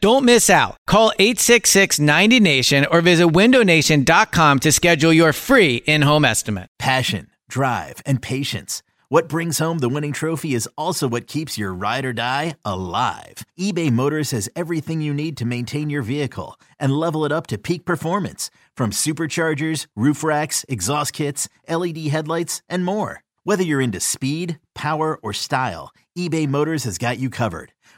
Don't miss out. Call 866 90 Nation or visit windownation.com to schedule your free in home estimate. Passion, drive, and patience. What brings home the winning trophy is also what keeps your ride or die alive. eBay Motors has everything you need to maintain your vehicle and level it up to peak performance from superchargers, roof racks, exhaust kits, LED headlights, and more. Whether you're into speed, power, or style, eBay Motors has got you covered.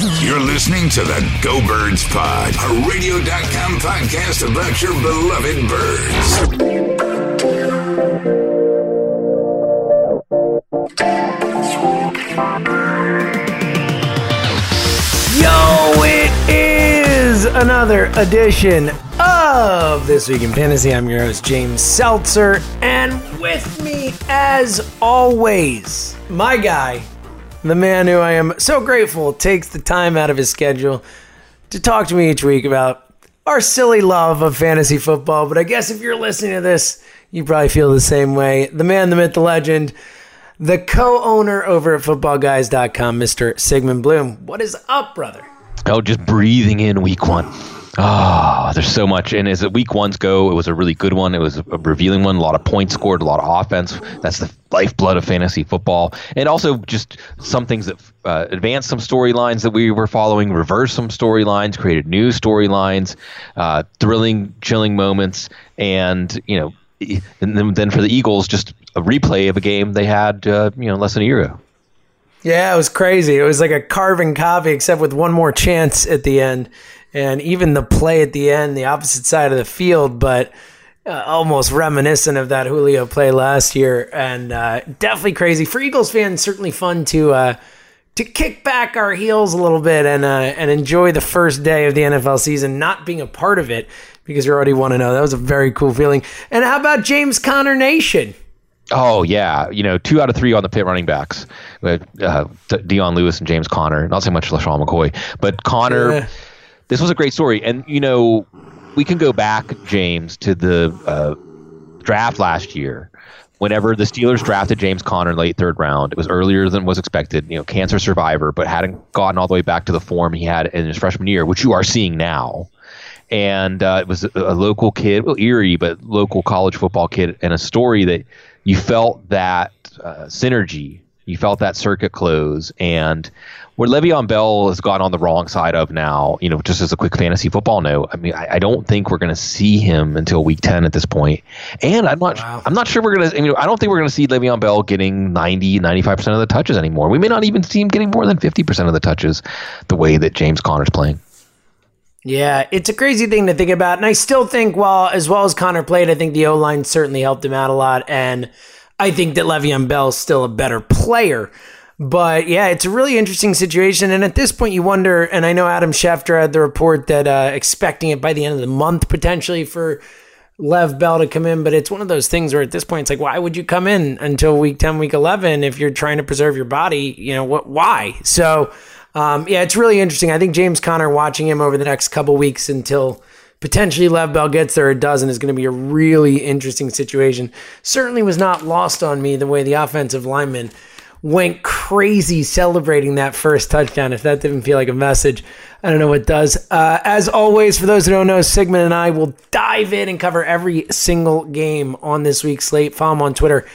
You're listening to the Go Birds Pod, a radio.com podcast about your beloved birds. Yo, it is another edition of This Week in Fantasy. I'm your host, James Seltzer, and with me, as always, my guy, the man who I am so grateful takes the time out of his schedule to talk to me each week about our silly love of fantasy football. But I guess if you're listening to this, you probably feel the same way. The man, the myth, the legend, the co owner over at footballguys.com, Mr. Sigmund Bloom. What is up, brother? Oh, just breathing in week one. Oh, there's so much. And as the week ones go, it was a really good one. It was a revealing one. A lot of points scored, a lot of offense. That's the lifeblood of fantasy football. And also just some things that uh, advanced some storylines that we were following, reversed some storylines, created new storylines, uh, thrilling, chilling moments. And, you know, and then, then for the Eagles, just a replay of a game they had, uh, you know, less than a year ago. Yeah, it was crazy. It was like a carving copy, except with one more chance at the end. And even the play at the end, the opposite side of the field, but uh, almost reminiscent of that Julio play last year. And uh, definitely crazy. For Eagles fans, certainly fun to. Uh, to kick back our heels a little bit and uh, and enjoy the first day of the NFL season, not being a part of it because you already want to know. That was a very cool feeling. And how about James Conner Nation? Oh yeah, you know, two out of three on the pit running backs, with uh, Dion Lewis and James Conner. Not so much LeSean McCoy, but Conner. Yeah. This was a great story, and you know, we can go back, James, to the uh, draft last year. Whenever the Steelers drafted James Conner late third round, it was earlier than was expected. You know, cancer survivor, but hadn't gotten all the way back to the form he had in his freshman year, which you are seeing now and uh, it was a, a local kid, well, Erie, but local college football kid, and a story that you felt that uh, synergy, you felt that circuit close, and where Le'Veon Bell has gone on the wrong side of now, you know, just as a quick fantasy football note, I mean, I, I don't think we're going to see him until week ten at this point, and I'm not, Wow. I'm not sure we're going to, I mean, I don't think we're going to see Le'Veon Bell getting 90, 95 percent of the touches anymore. We may not even see him getting more than fifty percent of the touches, the way that James Conner's playing. Yeah, it's a crazy thing to think about. And I still think, while as well as Connor played, I think the O line certainly helped him out a lot. And I think that Le'Veon Bell's still a better player. But yeah, it's a really interesting situation. And at this point, you wonder, and I know Adam Schefter had the report that uh, expecting it by the end of the month potentially for Lev Bell to come in. But it's one of those things where at this point, it's like, why would you come in until week 10, week 11 if you're trying to preserve your body? You know, what? why? So um, yeah, it's really interesting. I think James Conner, watching him over the next couple weeks until potentially Lev Bell gets there a dozen is going to be a really interesting situation. Certainly was not lost on me the way the offensive lineman went crazy celebrating that first touchdown. If that didn't feel like a message, I don't know what does. Uh, as always, for those who don't know, Sigmund and I will dive in and cover every single game on this week's slate. Follow him on Twitter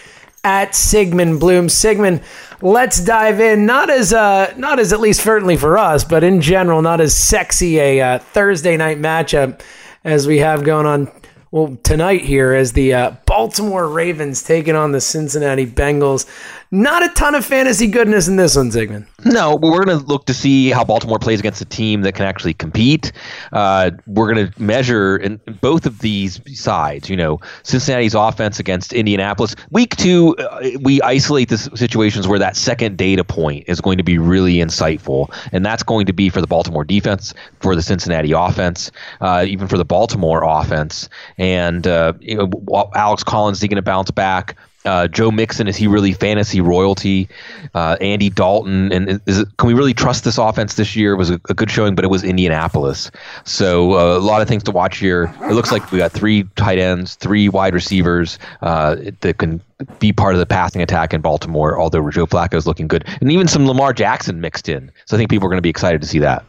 at Sigmund Bloom. Sigmund, let's dive in. Not as uh, not as at least certainly for us, but in general, not as sexy a uh, Thursday night matchup as we have going on well tonight here as the uh, Baltimore Ravens taking on the Cincinnati Bengals. Not a ton of fantasy goodness in this one, Sigmund. No, we're going to look to see how Baltimore plays against a team that can actually compete. Uh, we're going to measure in both of these sides. You know, Cincinnati's offense against Indianapolis. Week two, uh, we isolate the situations where that second data point is going to be really insightful, and that's going to be for the Baltimore defense, for the Cincinnati offense, uh, even for the Baltimore offense. And uh, you know, Alex Collins is he going to bounce back? Uh, Joe Mixon is he really fantasy royalty? Uh, Andy Dalton and it, can we really trust this offense this year? It was a, a good showing, but it was Indianapolis, so uh, a lot of things to watch here. It looks like we got three tight ends, three wide receivers uh, that can be part of the passing attack in Baltimore. Although Joe Flacco is looking good, and even some Lamar Jackson mixed in, so I think people are going to be excited to see that.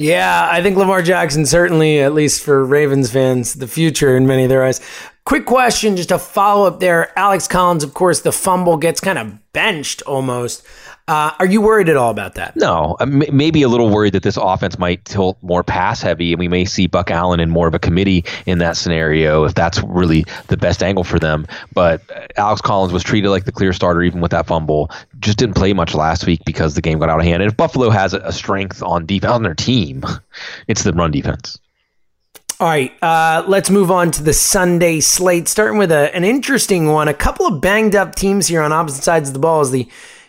Yeah, I think Lamar Jackson certainly, at least for Ravens fans, the future in many of their eyes. Quick question, just a follow up there. Alex Collins, of course, the fumble gets kind of benched almost. Uh, are you worried at all about that? No, uh, maybe a little worried that this offense might tilt more pass heavy, and we may see Buck Allen in more of a committee in that scenario if that's really the best angle for them. But uh, Alex Collins was treated like the clear starter even with that fumble. Just didn't play much last week because the game got out of hand. And if Buffalo has a strength on defense on their team, it's the run defense. All right, uh, let's move on to the Sunday slate. Starting with a, an interesting one. A couple of banged up teams here on opposite sides of the ball as the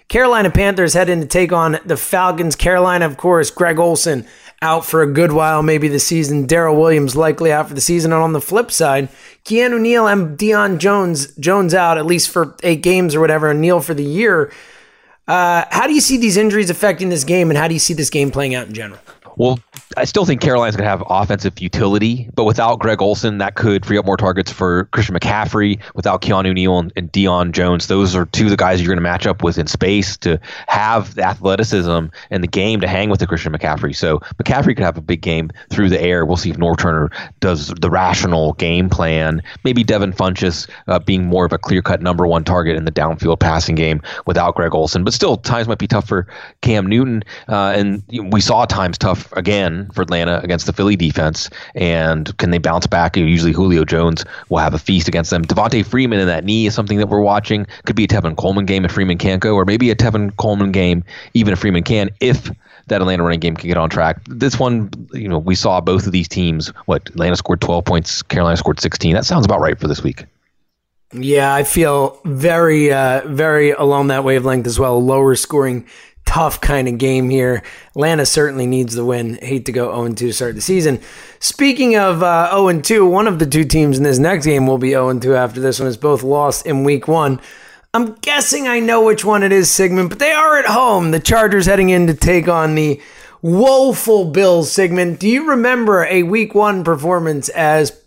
Carolina Panthers heading to take on the Falcons. Carolina, of course, Greg Olsen out for a good while, maybe the season. Daryl Williams likely out for the season. And on the flip side, Keanu Neal and Deion Jones, Jones out at least for eight games or whatever, and Neal for the year. Uh, how do you see these injuries affecting this game, and how do you see this game playing out in general? Well, I still think Carolina's going to have offensive utility, but without Greg Olsen, that could free up more targets for Christian McCaffrey. Without Keanu Neal and, and Deion Jones, those are two of the guys you're going to match up with in space to have the athleticism and the game to hang with the Christian McCaffrey. So McCaffrey could have a big game through the air. We'll see if Norv Turner does the rational game plan. Maybe Devin Funchess uh, being more of a clear cut number one target in the downfield passing game without Greg Olsen, But still, times might be tough for Cam Newton. Uh, and we saw times tough again for Atlanta against the Philly defense. And can they bounce back? Usually Julio Jones will have a feast against them. Devonta Freeman in that knee is something that we're watching. Could be a Tevin Coleman game if Freeman can't go, or maybe a Tevin Coleman game even if Freeman can, if that Atlanta running game can get on track. This one, you know, we saw both of these teams. What Atlanta scored 12 points, Carolina scored 16. That sounds about right for this week. Yeah, I feel very, uh, very along that wavelength as well. Lower scoring tough kind of game here. Atlanta certainly needs the win. Hate to go 0 2 to start the season. Speaking of uh, 0 2, one of the two teams in this next game will be 0 2 after this one is both lost in week one. I'm guessing I know which one it is, Sigmund, but they are at home. The Chargers heading in to take on the woeful Bills, Sigmund. Do you remember a week one performance as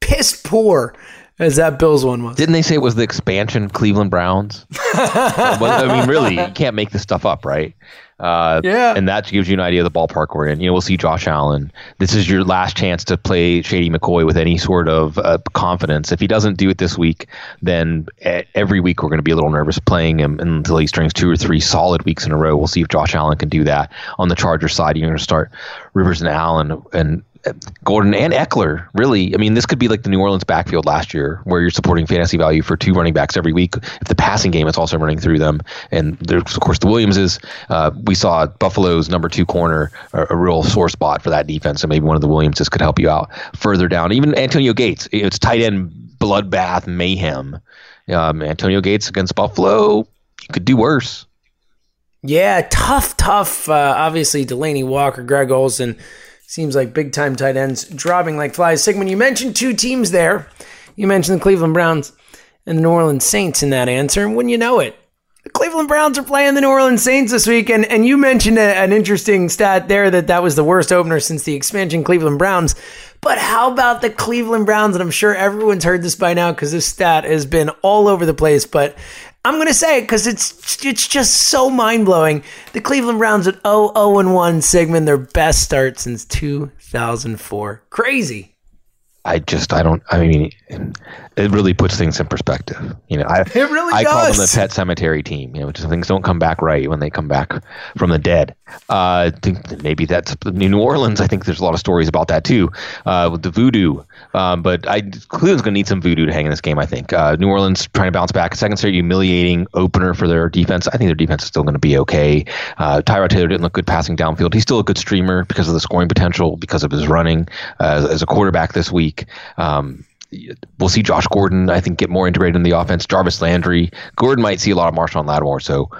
piss poor as that Bills one was. Didn't they say it was the expansion Cleveland Browns? I mean, really, you can't make this stuff up, right? Uh, yeah. And that gives you an idea of the ballpark we're in. You know, we'll see Josh Allen. This is your last chance to play Shady McCoy with any sort of uh, confidence. If he doesn't do it this week, then every week we're going to be a little nervous playing him until he strings two or three solid weeks in a row. We'll see if Josh Allen can do that. On the Charger side, you're going to start Rivers and Allen and Gordon and Ekeler, really. I mean, this could be like the New Orleans backfield last year, where you're supporting fantasy value for two running backs every week. If the passing game is also running through them, and there's of course the Williamses. Uh, we saw Buffalo's number two corner, a, a, real sore spot for that defense, and maybe one of the Williamses could help you out further down. Even Antonio Gates, it's tight end bloodbath mayhem. Um, Antonio Gates against Buffalo, you could do worse. Yeah, tough, tough. Uh, obviously, Delanie Walker, Greg Olsen, Seems like big time tight ends dropping like flies. Sigmund, you mentioned two teams there. You mentioned the Cleveland Browns and the New Orleans Saints in that answer. And when you know it, the Cleveland Browns are playing the New Orleans Saints this week. And, and you mentioned a, an interesting stat there that that was the worst opener since the expansion Cleveland Browns. But how about the Cleveland Browns? And I'm sure everyone's heard this by now because this stat has been all over the place. But I'm going to say it because it's it's just so mind blowing. The Cleveland Browns at 0 0 1 Sigmund, their best start since 2004. Crazy. I just I don't I mean it really puts things in perspective. You know, I it really I does. call them the pet cemetery team. You know, just things don't come back right when they come back from the dead. Uh, I think maybe that's New Orleans. I think there's a lot of stories about that too, uh, with the voodoo. Um, but I Cleveland's going to need some voodoo to hang in this game. I think uh, New Orleans trying to bounce back. Second straight humiliating opener for their defense. I think their defense is still going to be okay. Uh, Tyrod Taylor didn't look good passing downfield. He's still a good streamer because of the scoring potential, because of his running uh, as a quarterback this week. Um, we'll see Josh Gordon, I think, get more integrated in the offense. Jarvis Landry. Gordon might see a lot of Marshon Lattimore, so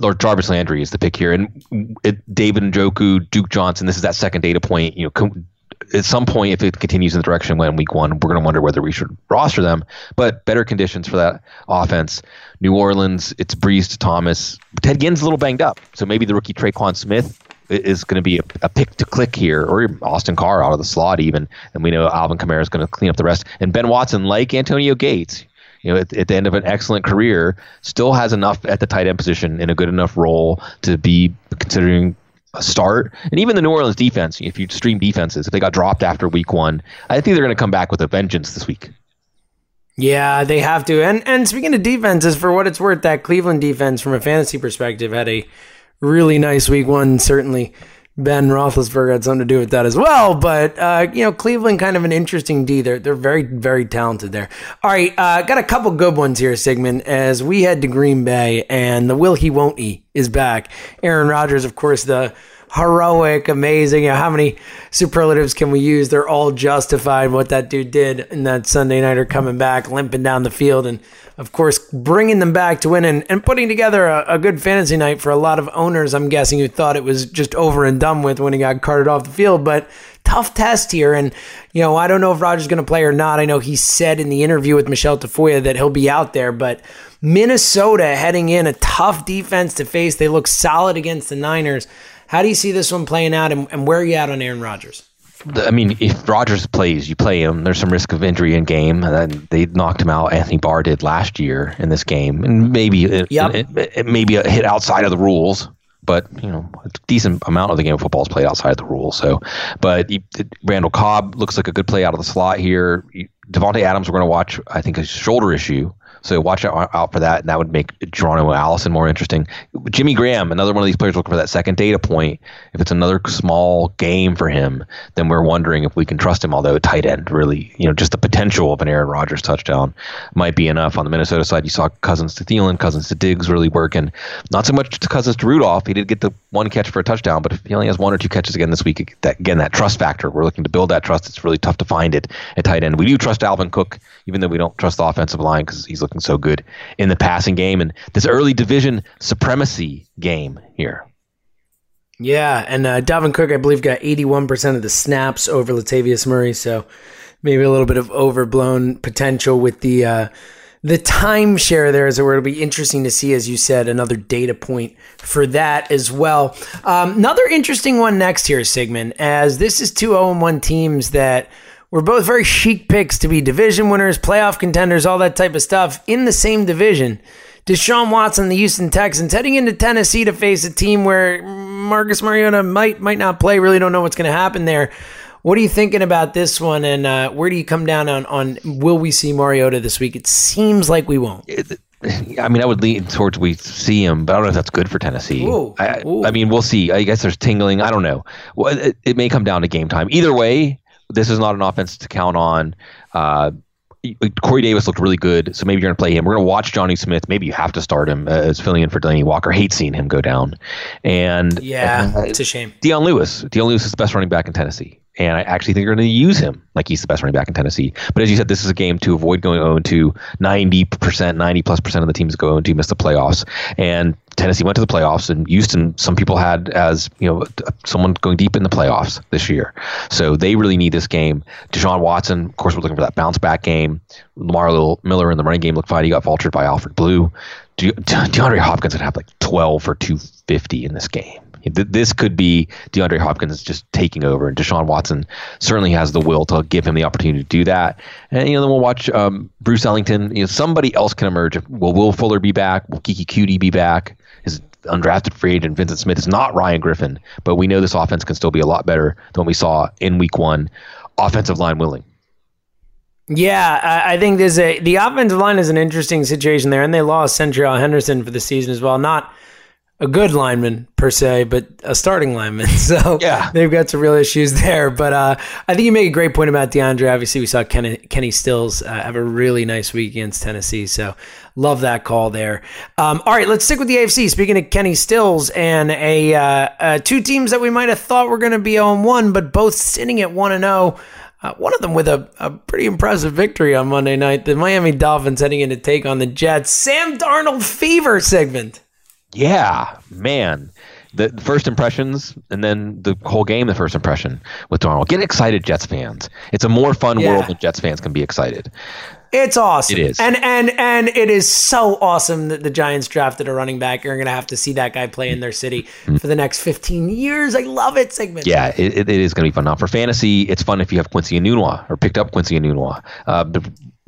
Jar- Jarvis Landry is the pick here. And it, David Njoku, Duke Johnson, this is that second data point. You know, com- at some point, if it continues in the direction when week one, we're going to wonder whether we should roster them. But better conditions for that offense. New Orleans, it's Brees to Thomas. Ted Ginn's a little banged up, so maybe the rookie Tre'Quan Smith is going to be a, a, pick to click here, or Austin Carr out of the slot even, and we know Alvin Kamara is going to clean up the rest. And Ben Watson, like Antonio Gates, you know, at, at, the end of an excellent career, still has enough at the tight end position in a good enough role to be considering a start. And even the New Orleans defense, if you stream defenses, if they got dropped after week one, I think they're going to come back with a vengeance this week. Yeah, they have to. And and speaking of defenses, for what it's worth, that Cleveland defense from a fantasy perspective had a really nice week one. Certainly, Ben Roethlisberger had something to do with that as well. But uh, you know, Cleveland kind of an interesting D. They're they're very very talented there. All right, uh, got a couple good ones here, Sigmund. As we head to Green Bay, and the will he won't he is back. Aaron Rodgers, of course, the heroic, amazing. You know, how many superlatives can we use? They're all justified. What that dude did in that Sunday nighter coming back, limping down the field, and of course, bringing them back to win and, and putting together a, a, good fantasy night for a lot of owners, I'm guessing, who thought it was just over and done with when he got carted off the field. But tough test here. And, you know, I don't know if Rodgers going to play or not. I know he said in the interview with Michelle Tafoya that he'll be out there, but Minnesota heading in a tough defense to face. They look solid against the Niners. How do you see this one playing out, and, and where are you at on Aaron Rodgers? I mean, if Rodgers plays, you play him. There's some risk of injury in game. They knocked him out. Anthony Barr did last year in this game, and maybe yep. it, it, it maybe a hit outside of the rules. But you know, a decent amount of the game of football is played outside of the rules. So, but Randall Cobb looks like a good play out of the slot here. Davante Adams, we're going to watch. I think a shoulder issue. So watch out, out for that, and that would make Geronimo Allison more interesting. Jimmy Graham, another one of these players looking for that second data point. If it's another small game for him, then we're wondering if we can trust him. Although tight end, really, you know, just the potential of an Aaron Rodgers touchdown might be enough. On the Minnesota side, you saw Cousins to Thielen, Cousins to Diggs really working. Not so much to Cousins to Rudolph. He did get the one catch for a touchdown, but if he only has one or two catches again this week, that, again that trust factor. We're looking to build that trust. It's really tough to find it at tight end. We do trust Dalvin Cook, even though we don't trust the offensive line because he's looking so good in the passing game and this early division supremacy game here. Yeah, and uh, Dalvin Cook, I believe, got 81% of the snaps over Latavius Murray, so maybe a little bit of overblown potential with the uh, the timeshare there, as it were. It'll be interesting to see, as you said, another data point for that as well. Um, another interesting one next here, Sigmund, as this is two 0 1 teams that – we're both very chic picks to be division winners, playoff contenders, all that type of stuff in the same division. Deshaun Watson, the Houston Texans, heading into Tennessee to face a team where Marcus Mariota might might not play. Really don't know what's going to happen there. What are you thinking about this one, and uh, where do you come down on on will we see Mariota this week? It seems like we won't. I mean, I would lean towards we see him, but I don't know if that's good for Tennessee. Ooh, I, ooh. I, mean, we'll see. I guess there's tingling. I don't know. Well, it, it may come down to game time. Either way, this is not an offense to count on. Uh, Corey Davis looked really good, so maybe you're going to play him. We're going to watch Jonnu Smith. Maybe you have to start him uh, as filling in for Delanie Walker. Hate seeing him go down. And yeah, uh, it's a shame. Dion Lewis. Dion Lewis is the best running back in Tennessee. And I actually think they're going to use him like he's the best running back in Tennessee. But as you said, this is a game to avoid going 0 2. 90%, 90 plus percent of the teams go 0 2 miss the playoffs. And Tennessee went to the playoffs, and Houston, some people had as you know someone going deep in the playoffs this year. So they really need this game. Deshaun Watson, of course, we're looking for that bounce back game. Lamar Miller in the running game looked fine. He got faltered by Alfred Blue. De- DeAndre Hopkins would have like 12 for 250 in this game. This could be DeAndre Hopkins just taking over, and Deshaun Watson certainly has the will to give him the opportunity to do that. And you know, then we'll watch um, Bruce Ellington. You know, somebody else can emerge. Will Will Fuller be back? Will Keke Coutee be back? His undrafted free agent Vyncint Smith is not Ryan Griffin, but we know this offense can still be a lot better than we saw in Week One. Offensive line willing. Yeah, I, think there's a the offensive line is an interesting situation there, and they lost Seantrel Henderson for the season as well. Not a good lineman per se, but a starting lineman. So Yeah. they've got some real issues there. But uh, I think you make a great point about DeAndre. Obviously, we saw Kenny, Kenny Stills uh, have a really nice week against Tennessee. So love that call there. Um, all right, let's stick with the AFC. Speaking of Kenny Stills and a uh, uh, two teams that we might have thought were going to be on one, but both sitting at one and zero. Uh, one of them with a, a pretty impressive victory on Monday night. The Miami Dolphins heading in to take on the Jets. Sam Darnold fever Sigmund. Yeah, man. The first impressions and then the whole game, the first impression with Darnold. Get excited, Jets fans. It's a more fun Yeah. world when Jets fans can be excited. It's awesome. It is. And and and it is so awesome that the Giants drafted a running back. You're going to have to see that guy play in their city for the next 15 years. I love it, Sigmund. Yeah, it, it is going to be fun. Now, for fantasy, it's fun if you have Quincy Enunwa or picked up Quincy Enunwa. Uh,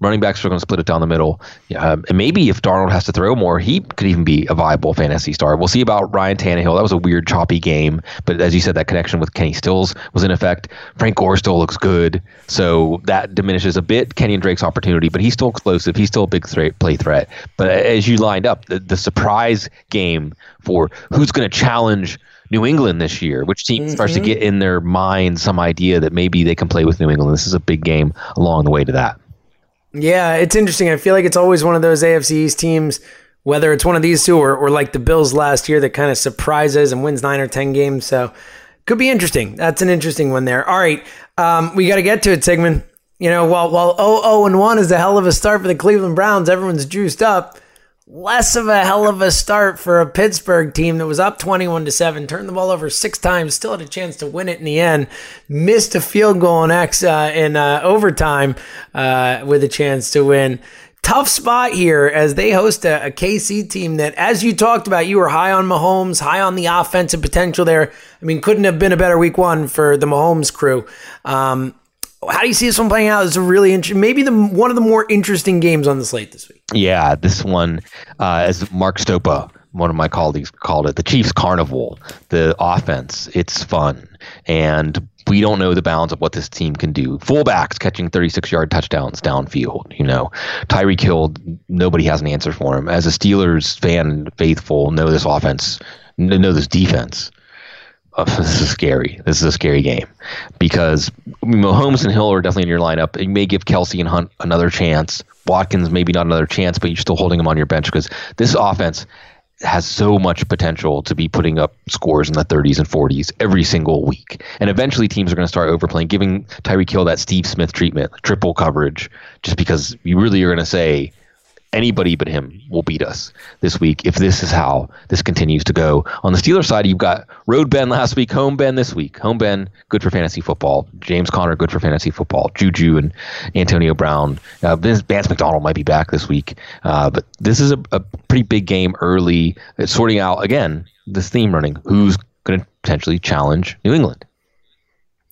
running backs are going to split it down the middle. Um, and maybe if Darnold has to throw more, he could even be a viable fantasy star. We'll see about Ryan Tannehill. That was a weird, choppy game. But as you said, that connection with Kenny Stills was in effect. Frank Gore still looks good. So that diminishes a bit Kenyan Drake's opportunity, but he's still explosive. He's still a big threat, play threat. But as you lined up, the, the surprise game for who's going to challenge New England this year, which team starts to get in their mind some idea that maybe they can play with New England. This is a big game along the way to that. Yeah, it's interesting. I feel like it's always one of those AFC East teams, whether it's one of these two or, or like the Bills last year that kind of surprises and wins nine or 10 games. So could be interesting. That's an interesting one there. All right. Um, we got to get to it, Sigmund. You know, while, while 0 and 1 is a hell of a start for the Cleveland Browns, everyone's juiced up. Less of a hell of a start for a Pittsburgh team that was up 21 to 7, turned the ball over six times, still had a chance to win it in the end, missed a field goal in X uh, in uh, overtime uh, with a chance to win. Tough spot here as they host a, a KC team that, as you talked about, you were high on Mahomes, high on the offensive potential there. I mean, couldn't have been a better week one for the Mahomes crew. Um, how do you see this one playing out? It's a really interesting, maybe the one of the more interesting games on the slate this week. Yeah, this one, uh, as Mark Stopa, one of my colleagues called it, the Chiefs Carnival. The offense, it's fun, and we don't know the bounds of what this team can do. Fullbacks catching 36-yard touchdowns downfield. You know, Tyreek Hill. nobody has an answer for him. As a Steelers fan, faithful, know this offense, know this defense. Oh, this is scary. This is a scary game because Mahomes and Hill are definitely in your lineup. You may give Kelce and Hunt another chance. Watkins maybe not another chance, but you're still holding him on your bench because this offense has so much potential to be putting up scores in the 30s and 40s every single week. And eventually teams are going to start overplaying, giving Tyreek Hill that Steve Smith treatment, triple coverage, just because you really are going to say anybody but him will beat us this week if this is how this continues to go. On the Steelers side, you've got road Ben last week, home Ben this week. Home Ben, good for fantasy football. James Conner, good for fantasy football. Juju and Antonio Brown. Uh, Vance McDonald might be back this week. Uh, but this is a, a pretty big game early. It's sorting out, again, this theme running. Who's going to potentially challenge New England?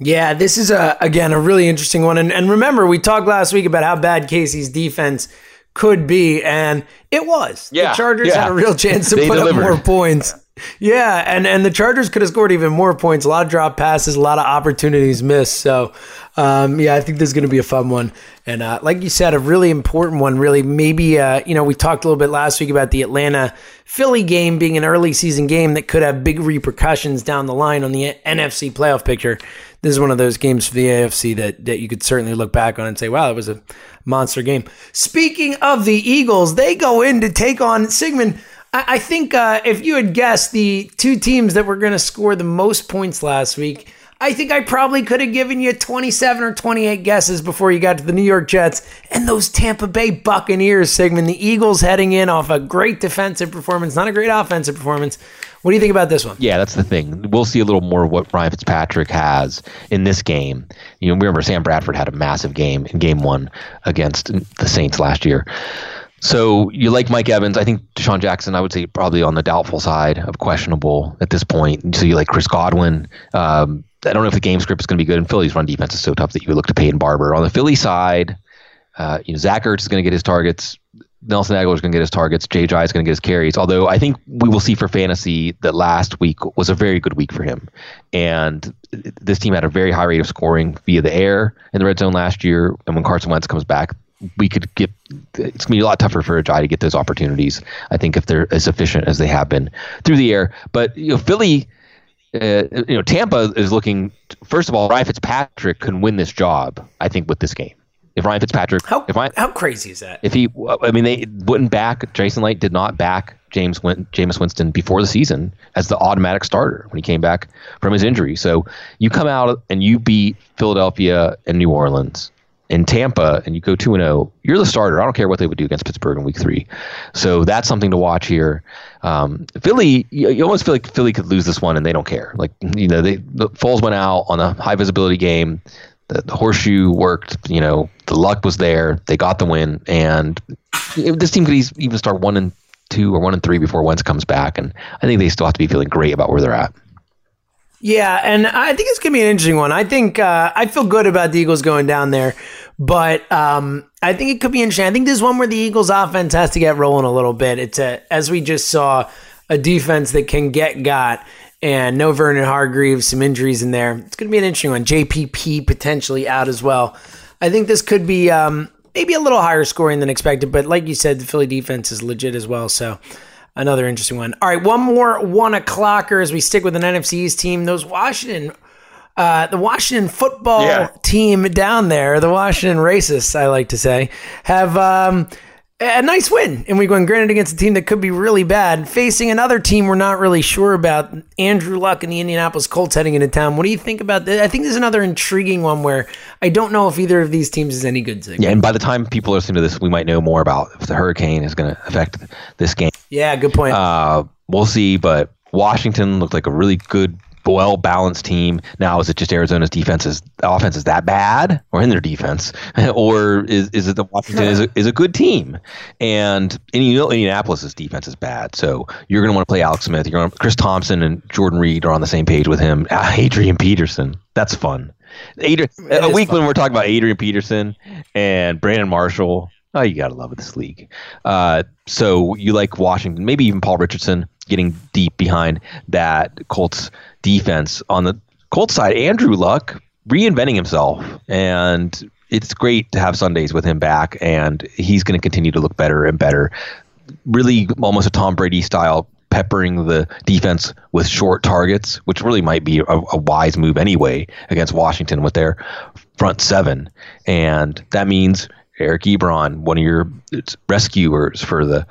Yeah, this is a again a really interesting one. And, and remember, we talked last week about how bad KC's defense could be, and it was. Yeah, the Chargers yeah. had a real chance to put delivered. up more points. Yeah, and and the Chargers could have scored even more points. A lot of drop passes, a lot of opportunities missed. So, um, yeah, I think this is going to be a fun one. And uh, like you said, a really important one. Really, maybe uh, you know we talked a little bit last week about the Atlanta Philly game being an early season game that could have big repercussions down the line on the NFC playoff picture. This is one of those games for the AFC that that you could certainly look back on and say, "Wow, that was a monster game." Speaking of the Eagles, they go in to take on Sigmund. I, I think uh, if you had guessed the two teams that were going to score the most points last week, I think I probably could have given you 27 or 28 guesses before you got to the New York Jets and those Tampa Bay Buccaneers, Sigmund. The Eagles heading in off a great defensive performance, not a great offensive performance. What do you think about this one? Yeah, that's the thing. We'll see a little more of what Ryan Fitzpatrick has in this game. You know, remember Sam Bradford had a massive game in game one against the Saints last year. So you like Mike Evans. I think DeSean Jackson, I would say probably on the doubtful side of questionable at this point. So you like Chris Godwin. Um, I don't know if the game script is going to be good. And Philly's run defense is so tough that you would look to Peyton Barber. On the Philly side, uh, you know, Zach Ertz is going to get his targets. Nelson Agholor is going to get his targets. J.J. is going to get his carries. Although I think we will see for fantasy that last week was a very good week for him. And this team had a very high rate of scoring via the air in the red zone last year. And when Carson Wentz comes back, we could get it's going to be a lot tougher for Ajayi to get those opportunities. I think if they're as efficient as they have been through the air. But you know, Philly, uh, you know, Tampa is looking. First of all, Ryan Fitzpatrick can win this job. I think with this game. If Ryan Fitzpatrick, how, if Ryan, how crazy is that? If he, I mean, they wouldn't back Jason Light. did not back James Win, Jameis Winston before the season as the automatic starter when he came back from his injury. So you come out and you beat Philadelphia and New Orleans in Tampa and you go 2 0, you're the starter. I don't care what they would do against Pittsburgh in week three. So that's something to watch here. Um, Philly, you, you, almost feel like Philly could lose this one and they don't care. Like, you know, they the Foles went out on a high visibility game. The, the, horseshoe worked. You know, the luck was there. They got the win. And this team could even start one and two or one and three before Wentz comes back. And I think they still have to be feeling great about where they're at. Yeah, and I think it's gonna be an interesting one. I think uh, I feel good about the Eagles going down there, but um, I think it could be interesting. I think this is one where the Eagles' offense has to get rolling a little bit. It's a, as we just saw, a defense that can get got, and no Vernon Hargreaves, some injuries in there. It's gonna be an interesting one. JPP potentially out as well. I think this could be um, maybe a little higher scoring than expected, but like you said, the Philly defense is legit as well. So another interesting one. All right, one more one o'clocker as we stick with an NFC East team. Those Washington, uh, the Washington football yeah. team down there, the Washington racists, I like to say, have um, a nice win in week one. Granted, against a team that could be really bad, facing another team we're not really sure about. Andrew Luck and the Indianapolis Colts heading into town. What do you think about this? I think there's another intriguing one where I don't know if either of these teams is any good. Yeah, and by the time people listen to this, we might know more about if the hurricane is going to affect this game. Yeah, good point. Uh, we'll see, but Washington looked like a really good well balanced team. Now, is it just Arizona's defense is offense is that bad, or in their defense, or is is it that Washington is a, is a good team? And, and you know Indianapolis's defense is bad, so you're going to want to play Alex Smith. You're going Chris Thompson and Jordan Reed are on the same page with him. Adrian Peterson, that's fun. Adrian, a week fun. when we're talking about Adrian Peterson and Brandon Marshall. Oh, you gotta love this league. Uh, so you like Washington, maybe even Paul Richardson getting deep behind that Colts defense. On the Colts side, Andrew Luck reinventing himself, and it's great to have Sundays with him back, and he's going to continue to look better and better. Really, almost a Tom Brady style, peppering the defense with short targets, which really might be a, a wise move anyway against Washington with their front seven, and that means Eric Ebron, one of your rescuers for the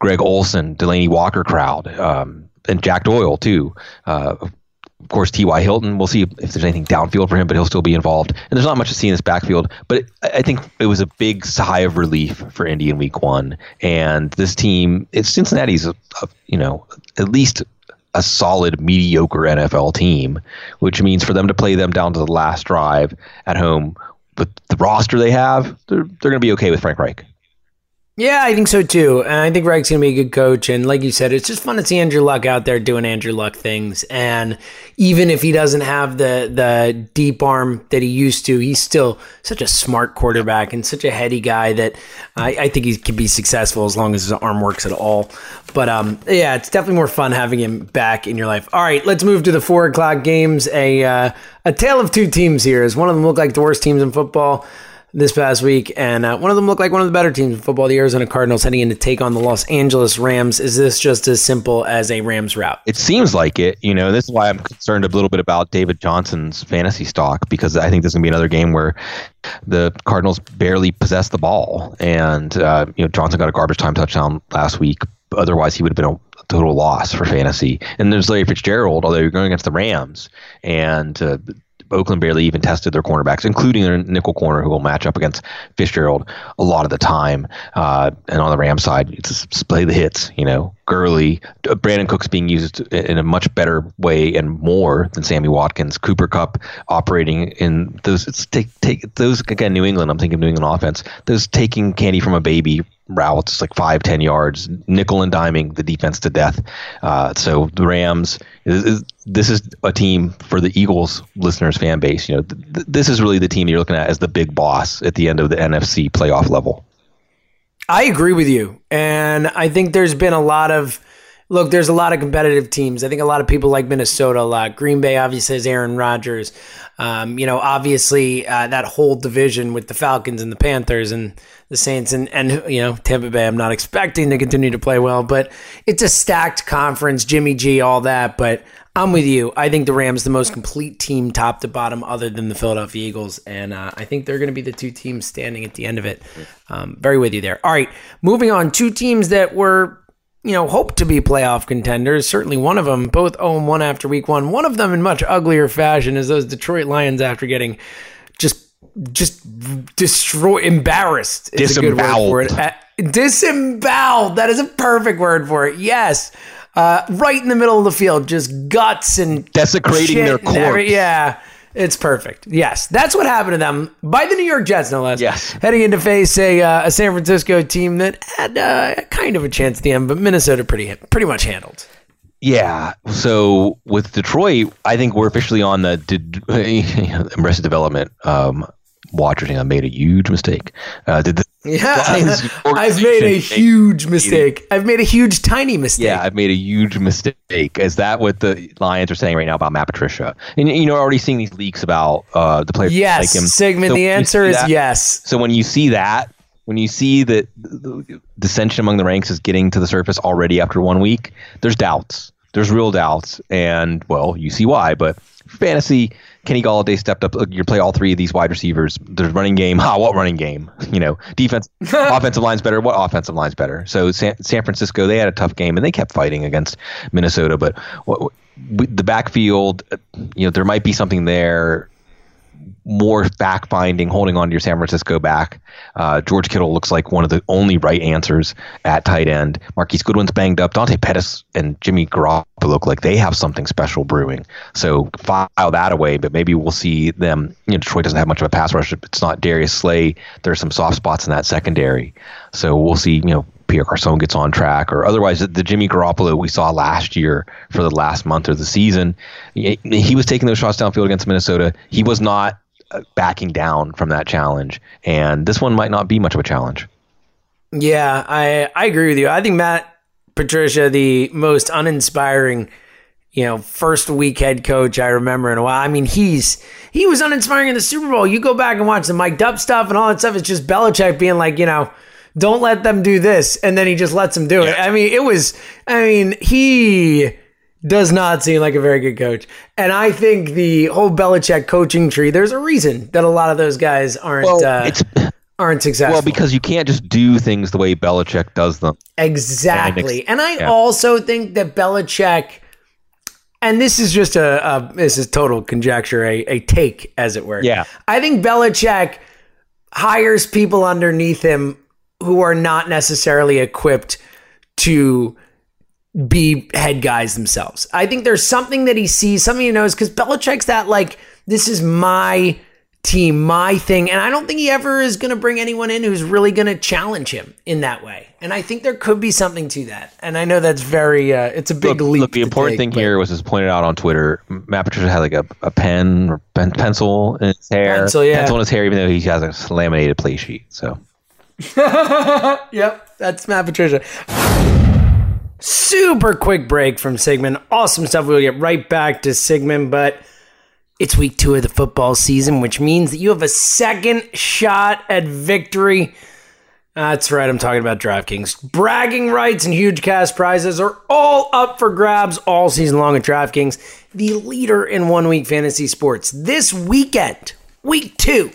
Greg Olsen, Delanie Walker crowd, um, and Jack Doyle too. Uh, of course, T.Y. Hilton. We'll see if, if, there's anything downfield for him, but he'll still be involved. And there's not much to see in this backfield. But it, I think it was a big sigh of relief for Indy in Week One. And this team, it's Cincinnati's, a, a, you know, at least a solid, mediocre NFL team, which means for them to play them down to the last drive at home with the roster they have, they're they're going to be okay with Frank Reich. Yeah, I think so too. And I think Reich's going to be a good coach. And like you said, it's just fun to see Andrew Luck out there doing Andrew Luck things. And even if he doesn't have the the deep arm that he used to, he's still such a smart quarterback and such a heady guy that I, I think he can be successful as long as his arm works at all. But um, yeah, it's definitely more fun having him back in your life. All right, let's move to the four o'clock games. A uh, a tale of two teams here. As one of them look like the worst teams in football this past week, and uh, one of them looked like one of the better teams in football, the Arizona Cardinals, heading in to take on the Los Angeles Rams. Is this just as simple as a Rams route? It seems like it. You know, this is why I'm concerned a little bit about David Johnson's fantasy stock because I think this is to be another game where the Cardinals barely possess the ball, and uh, you know Johnson got a garbage time touchdown last week. Otherwise, he would have been a total loss for fantasy. And there's Larry Fitzgerald, although you're going against the Rams, and uh, Oakland barely even tested their cornerbacks, including their nickel corner, who will match up against Fitzgerald a lot of the time. Uh, and on the Ram side, it's play the hits. You know, Gurley, Brandin Cooks being used in a much better way and more than Sammy Watkins. Cooper Kupp operating in those. It's take take those again. New England. I'm thinking of New England offense. Those taking candy from a baby routes like five, ten yards, nickel and diming the defense to death. Uh, so the Rams, is, is, this is a team for the Eagles listeners fan base. You know, th- this is really the team you're looking at as the big boss at the end of the NFC playoff level. I agree with you. And I think there's been a lot of look, there's a lot of competitive teams. I think a lot of people like Minnesota a lot. Green Bay obviously has Aaron Rodgers. Um, you know, obviously uh, that whole division with the Falcons and the Panthers and the Saints and, and you know Tampa Bay. I'm not expecting to continue to play well, but it's a stacked conference. Jimmy G, all that, but I'm with you. I think the Rams the most complete team, top to bottom, other than the Philadelphia Eagles, and uh, I think they're going to be the two teams standing at the end of it. Um, very with you there. All right, moving on. Two teams that were you know, hoped to be playoff contenders. Certainly one of them, both 0 1 after week one. One of them in much uglier fashion is those Detroit Lions after getting just just destroy embarrassed is a good word for it. Uh, disemboweled. That is a perfect word for it. Yes. Uh, right in the middle of the field, just guts and desecrating their corpse. yeah. It's perfect. Yes, that's what happened to them by the New York Jets, no less. Yes, heading into face a, uh, a San Francisco team that had uh, kind of a chance at the end, but Minnesota pretty pretty much handled. Yeah. So with Detroit, I think we're officially on the did, Arrested Development um, watching. I made a huge mistake. Uh, did the yeah, I've made a huge mistake. I've made a huge tiny mistake. Yeah, I've made a huge mistake. Is that what the Lions are saying right now about Matt Patricia? And you know, already seeing these leaks about uh, the players yes, like him. Sigmund. So the answer is that, yes. So when you see that, when you see that the dissension among the ranks is getting to the surface already after one week, there's doubts. There's real doubts, and well, you see why. But fantasy Kenny Golladay stepped up. Uh, you play all three of these wide receivers. There's running game. Ha, what running game? You know, defense, offensive line's better. What offensive line's better? So San, San, Francisco, they had a tough game and they kept fighting against Minnesota. But what, the backfield, uh, you know, there might be something there more back finding, holding on to your San Francisco back. Uh, George Kittle looks like one of the only right answers at tight end. Marquise Goodwin's banged up. Dante Pettis and Jimmy Garoppolo look like they have something special brewing. So file that away, but maybe we'll see them. You know, Detroit doesn't have much of a pass rush. It's not Darius Slay. There's some soft spots in that secondary. So we'll see, you know, Pierre Garcon gets on track, or otherwise the Jimmy Garoppolo we saw last year for the last month of the season, he was taking those shots downfield against Minnesota. He was not backing down from that challenge. And this one might not be much of a challenge. Yeah, I I agree with you. I think Matt Patricia, the most uninspiring, you know, first week head coach I remember in a while. I mean, he's he was uninspiring in the Super Bowl. You go back and watch the mic'd up stuff and all that stuff. It's just Belichick being like, you know, don't let them do this, and then he just lets them do it. I mean, it was. I mean, he does not seem like a very good coach. And I think the whole Belichick coaching tree, there's a reason that a lot of those guys aren't well, uh, aren't successful. Well, because you can't just do things the way Belichick does them. Exactly. And, I yeah. also think that Belichick and this is just a, a this is total conjecture, a, a take, as it were. Yeah. I think Belichick hires people underneath him who are not necessarily equipped to be head guys themselves. I think there's something that he sees, something he knows, because Belichick's that like, this is my team, my thing. And I don't think he ever is going to bring anyone in who's really going to challenge him in that way. And I think there could be something to that. And I know that's very, uh, it's a big look, leap. Look, the important take, thing but, here was as pointed out on Twitter, Matt Patricia had like a, a pen or pen, pencil in his hair. Pencil, yeah. Pencil in his hair, even though he has a laminated play sheet. So. yep, that's Matt Patricia. Super quick break from Sigmund. Awesome stuff. We'll get right back to Sigmund, but it's week two of the football season, which means that you have a second shot at victory. That's right, I'm talking about DraftKings. Bragging rights and huge cash prizes are all up for grabs all season long at DraftKings, the leader in one week fantasy sports. This weekend, week two,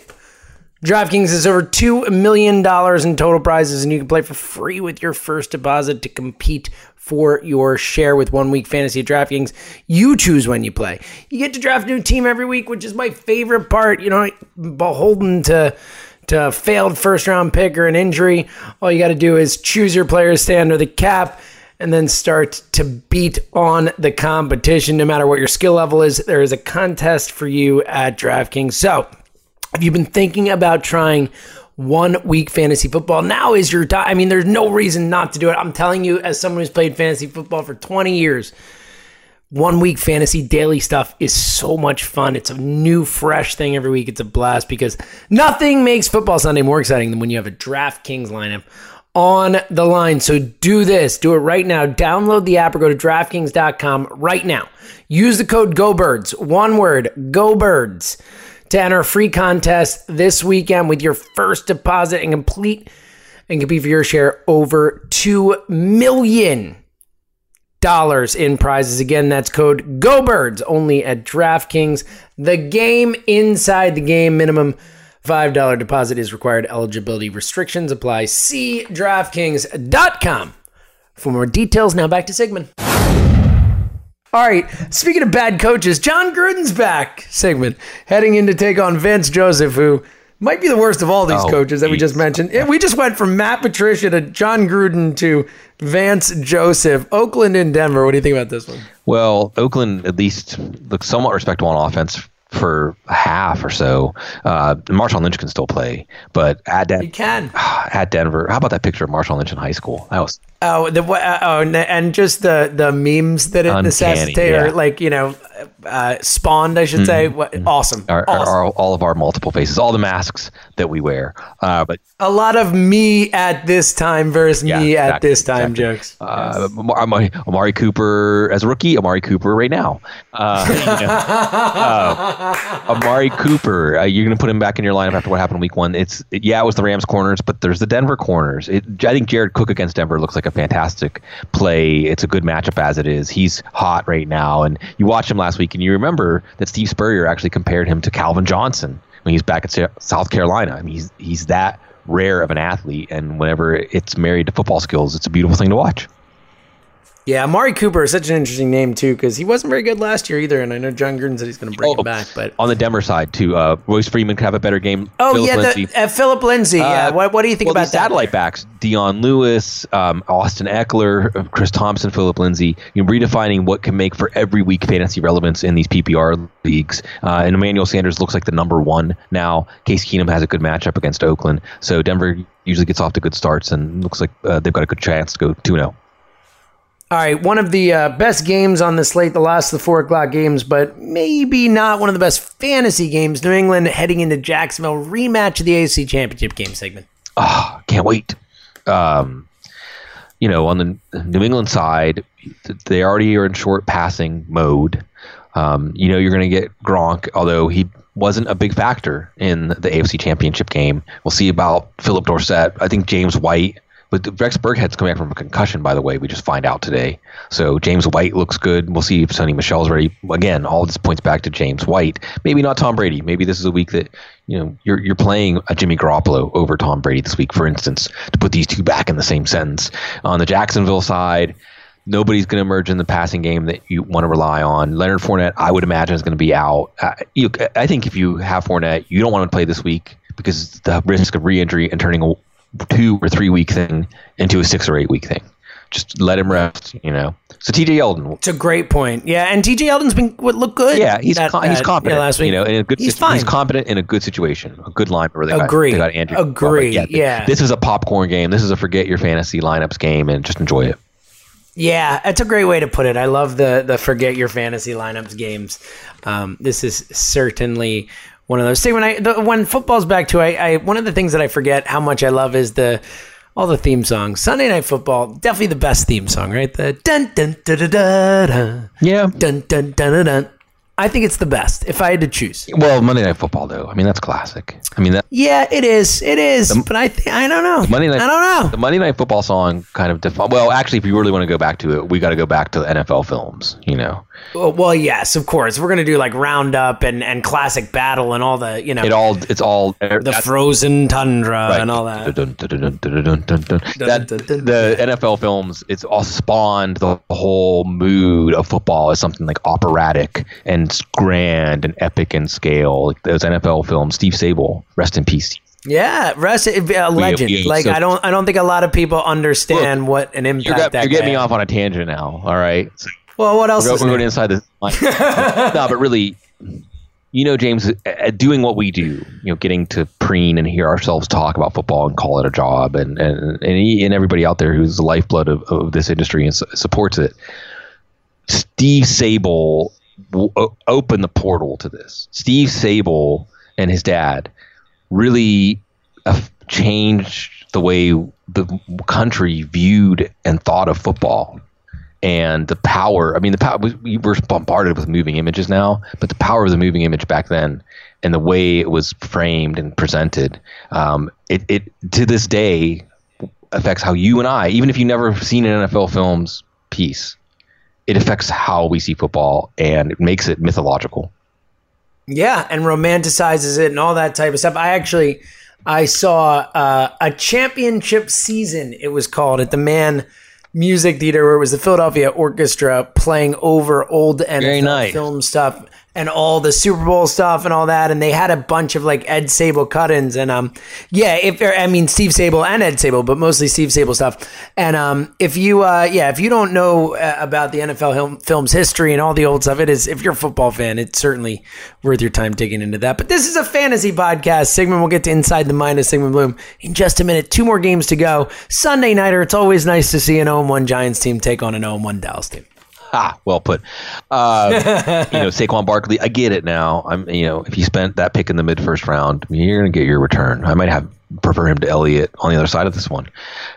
DraftKings has over $2 million in total prizes, and you can play for free with your first deposit to compete for your share with one week fantasy DraftKings. You choose when you play. You get to draft a new team every week, which is my favorite part. You know, beholden to to a failed first round pick or an injury. All you got to do is choose your players, stay under the cap, and then start to beat on the competition. No matter what your skill level is, there is a contest for you at DraftKings. So, if you've been thinking about trying one week fantasy football. Now is your time. I mean, there's no reason not to do it. I'm telling you, as someone who's played fantasy football for 20 years, one week fantasy daily stuff is so much fun. It's a new, fresh thing every week. It's a blast because nothing makes football Sunday more exciting than when you have a DraftKings lineup on the line. So do this. Do it right now. Download the app or go to DraftKings.com right now. Use the code GoBirds. One word, GoBirds, to enter a free contest this weekend with your first deposit and complete and compete for your share over two million dollars in prizes. Again, that's code GoBirds only at DraftKings. The game inside the game minimum $5 deposit is required. Eligibility restrictions apply. See DraftKings.com for more details. Now back to Sigmund. All right, speaking of bad coaches, Jon Gruden's back, segment heading in to take on Vance Joseph, who might be the worst of all these Oh, coaches that we just mentioned. We just went from Matt Patricia to Jon Gruden to Vance Joseph. Oakland and Denver. What do you think about this one? Well, Oakland at least looks somewhat respectable on offense for half or so. Uh, Marshawn Lynch can still play, but at, Den- can. at Denver, how about that picture of Marshawn Lynch in high school? That was Oh, the uh, oh, and- just the the memes that it Uncanny, necessitate, yeah. Like you know, uh, spawned. I should say. What, awesome, our, awesome. our, all of our multiple faces, all the masks that we wear. Uh, but a lot of me at this time versus Yeah, me at this time exactly. jokes. uh, Amari, Amari Cooper as a rookie, Amari Cooper right now. Uh, you know, uh, Amari Cooper, uh, you're going to put him back in your lineup after what happened week one. It's it, yeah, it was the Rams corners, but there's the Denver corners. It, I think Jared Cook against Denver looks like a fantastic play. It's a good matchup as it is. He's hot right now, and you watched him last week, and you remember that Steve Spurrier actually compared him to Calvin Johnson when he's back at South Carolina. I mean, he's he's that rare of an athlete, and whenever it's married to football skills, it's a beautiful thing to watch. Yeah, Amari Cooper is such an interesting name too because he wasn't very good last year either, and I know Jon Gruden said he's going to bring Oh, him back. But on the Denver side too, uh, Royce Freeman could have a better game. oh Phillip yeah, Lindsay. the, uh, Phillip Lindsay. yeah, Uh, what, what do you think well, about these satellite backs, Dion Lewis, um, Austin Ekeler, Chris Thompson, Phillip Lindsay, you know, redefining what can make for every week fantasy relevance in these PPR leagues. Uh, and Emmanuel Sanders looks like the number one now. Case Keenum has a good matchup against Oakland, so Denver usually gets off to good starts and looks like uh, they've got a good chance to go two oh. 0 All right, one of the uh, best games on the slate, the last of the four o'clock games, but maybe not one of the best fantasy games. New England heading into Jacksonville, rematch of the AFC Championship game segment. oh, can't wait. Um, you know, on the New England side, they already are in short passing mode. Um, you know, you're going to get Gronk, although he wasn't a big factor in the AFC Championship game. We'll see about Phillip Dorsett. I think James White. But Rex Burkhead's coming back from a concussion, by the way. We just find out today. So James White looks good. We'll see if Sony Michel's ready. Again, all this points back to James White. Maybe not Tom Brady. Maybe this is a week that you know you're you're playing a Jimmy Garoppolo over Tom Brady this week, for instance, to put these two back in the same sentence. On the Jacksonville side, nobody's going to emerge in the passing game that you want to rely on. Leonard Fournette, I would imagine, is going to be out. Uh, you, I think if you have Fournette, you don't want to play this week because the risk of re-injury and turning two or three week thing into a six or eight week thing. Just let him rest, you know. So TJ Yeldon, It's a great point. Yeah, and TJ Yeldon's been would look good. yeah, he's that- co- he's competent. yeah, last week. You know, in a good he's fine. he's competent in a good situation, a good line they got, Agree. they got Andrew. Agree, But yeah. This is a popcorn game. This is a forget your fantasy lineups game and just enjoy it. Yeah, that's a great way to put it. I love the the forget your fantasy lineups games. Um, this is certainly one of those. See, when I the, when football's back to, I, I one of the things that I forget how much I love is the all the theme songs. Sunday Night Football, definitely the best theme song, right? The dun dun dun dun dun Yeah. dun dun dun dun. dun. I think it's the best if I had to choose. Well, Monday Night Football, though. I mean, that's classic. I mean, that Yeah, it is. It is. but I think I don't know. Monday Night. I don't know. The Monday Night Football song kind of defi- Well, actually, if you really want to go back to it, we got to go back to the NFL films. You know, Well, well, yes, of course. We're gonna do like Roundup and and classic battle and all the you know it all. It's all. the er, frozen tundra Right. and all that. That- the NFL films, it's all spawned the whole mood of football as something like operatic and grand and epic in scale. Like those NFL films, Steve Sabol, rest in peace. Yeah, rest a legend. yeah, like so- I don't I don't think a lot of people understand what an impact You're, got, that you're getting me off on a tangent now. All right. So Well, what else we're, is we're going inside the no, but really, you know, James, at doing what we do, you know, getting to preen and hear ourselves talk about football and call it a job, and and and, he, and everybody out there who's the lifeblood of, of this industry and su- supports it. Steve Sabol w- o- opened the portal to this. Steve Sabol and his dad really changed the way the country viewed and thought of football and the power. I mean, the power we were bombarded with moving images now, but the power of the moving image back then and the way it was framed and presented, um, it, it to this day affects how you and I, even if you never seen an NFL films piece, it affects how we see football and it makes it mythological. Yeah, and romanticizes it and all that type of stuff. I actually I saw uh, a championship season. It was called at the Mann Music Theater, where it was the Philadelphia Orchestra playing over old NFL nice. film stuff and all the Super Bowl stuff and all that. And they had a bunch of like Ed Sabol cut-ins and um, yeah, if I mean Steve Sabol and Ed Sabol, but mostly Steve Sabol stuff. And um, if you uh, yeah, if you don't know uh, about the NFL film, film's history and all the old stuff, it is if you're a football fan, it's certainly worth your time digging into that. But this is a fantasy podcast. Sigmund will get to inside the mind of Sigmund Bloom in just a minute. Two more games to go. Sunday nighter. It's always nice to see an 0-1 Giants team take on an 0-1 Dallas team. Ha, well put. Uh, you know, Saquon Barkley, I get it now. I'm, you know, if you spent that pick in the mid first round, you're going to get your return. I might have prefer him to Elliott on the other side of this one.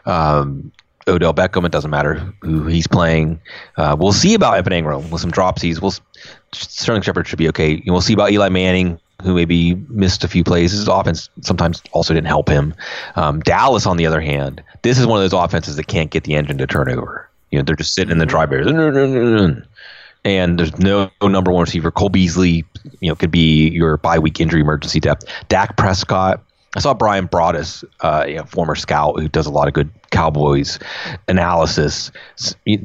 Um, Odell Beckham, it doesn't matter who he's playing. Uh, we'll see about Evan Engram with some dropsies. We'll Sterling Shepard should be okay. We'll see about Eli Manning, who maybe missed a few plays. His offense sometimes also didn't help him. Um, Dallas, on the other hand, this is one of those offenses that can't get the engine to turn over. You know, they're just sitting in the dry bears. And there's no, number one receiver. Cole Beasley, you know, could be your bye week injury emergency depth. Dak Prescott. I saw Brian Broaddus, uh, you know, former scout who does a lot of good Cowboys analysis.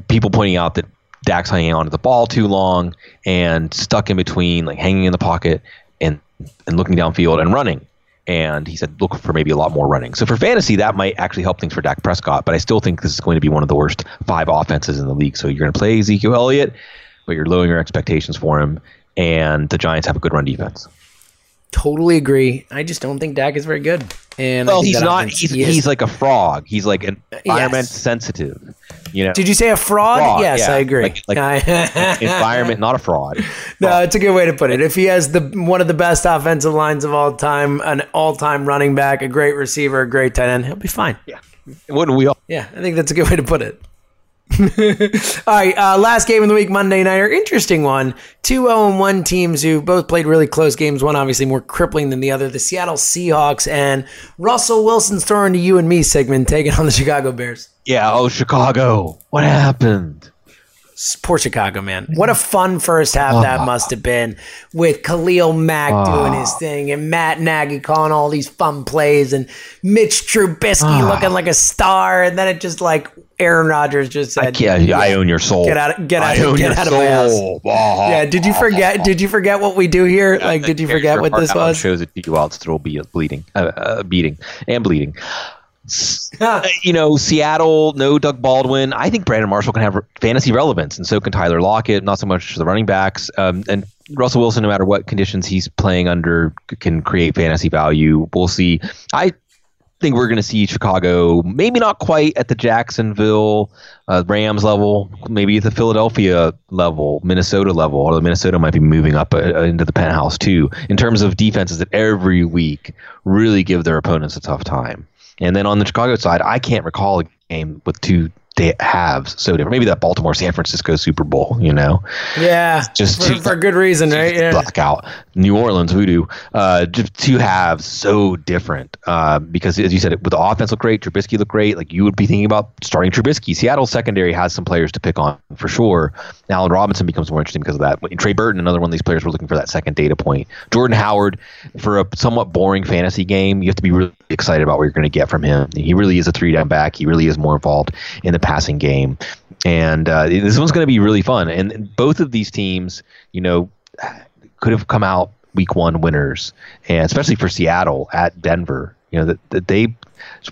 People pointing out that Dak's hanging on to the ball too long and stuck in between, like hanging in the pocket and and looking downfield and running and he said look for maybe a lot more running. So for fantasy, that might actually help things for Dak Prescott. But I still think this is going to be one of the worst five offenses in the league. So you're going to play Ezekiel Elliott, but you're lowering your expectations for him, and the Giants have a good run defense. Totally agree. I just don't think Dak is very good. And well, he's not. He's, he he's like a frog. He's like an environment yes. sensitive. You know. Did you say a fraud? fraud yes, yeah. I agree. Like, like environment, not a fraud. No, fraud. it's a good way to put it. If he has the one of the best offensive lines of all time, an all-time running back, a great receiver, a great tight end, he'll be fine. Yeah. Wouldn't we all? Yeah, I think that's a good way to put it. All right, uh, last game of the week, Monday nighter. Interesting one. Two 0 1 teams who both played really close games. One obviously more crippling than the other. The Seattle Seahawks and Russell Wilson's throwing to you and me segment taking on the Chicago Bears. Yeah, oh, Chicago. What happened? Poor Chicago, man. What a fun first half that ah. must have been with Khalil Mack doing his thing and Matt Nagy calling all these fun plays and Mitch Trubisky ah. looking like a star. And then it just like Aaron Rodgers just said, I, yeah, I own your soul. Get out, get out, get out of my house. Yeah, did you forget? Did you forget what we do here? Like, did you forget what this was? Shows it to you while it's still bleeding, uh, uh, beating, and bleeding. You know, Seattle, no Doug Baldwin. I think Brandon Marshall can have fantasy relevance, and so can Tyler Lockett. Not so much the running backs. Um, and Russell Wilson, no matter what conditions he's playing under, can create fantasy value. We'll see. I think we're going to see Chicago, maybe not quite at the Jacksonville uh, Rams level, maybe at the Philadelphia level, Minnesota level, although Minnesota might be moving up uh, into the penthouse too, in terms of defenses that every week really give their opponents a tough time. And then on the Chicago side, I can't recall a game with two they have so different. Maybe that Baltimore San Francisco Super Bowl, you know? Yeah, just for, two, for good reason, right? Yeah. Blackout, New Orleans voodoo. Uh, just two halves so different. Uh, because as you said, with the offense look great, Trubisky look great. Like you would be thinking about starting Trubisky. Seattle secondary has some players to pick on for sure. Allen Robinson becomes more interesting because of that. Trey Burton, another one of these players, we're looking for that second data point. Jordan Howard, for a somewhat boring fantasy game, you have to be really excited about what you're going to get from him. He really is a three down back. He really is more involved in the passing game. And uh, this one's going to be really fun. And both of these teams, you know, could have come out week one winners, and especially for Seattle at Denver. You know that, that they